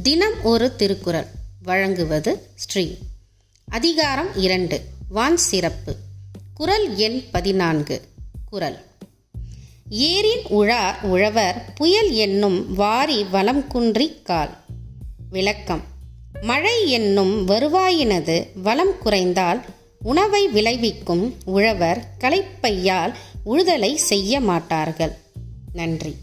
தினம் ஒரு திருக்குறள். வழங்குவது ஸ்ரீ. அதிகாரம் இரண்டு. வான் சிறப்பு. குறள் எண் பதினான்கு. குறள் ஏரின் உழார் உழவர் புயல் என்னும் வாரி வலம் குன்றி கால். விளக்கம். மழை என்னும் வருவாயினது வளம் குறைந்தால் உணவை விளைவிக்கும் உழவர் களைப்பையால் உழுதலை செய்ய மாட்டார்கள். நன்றி.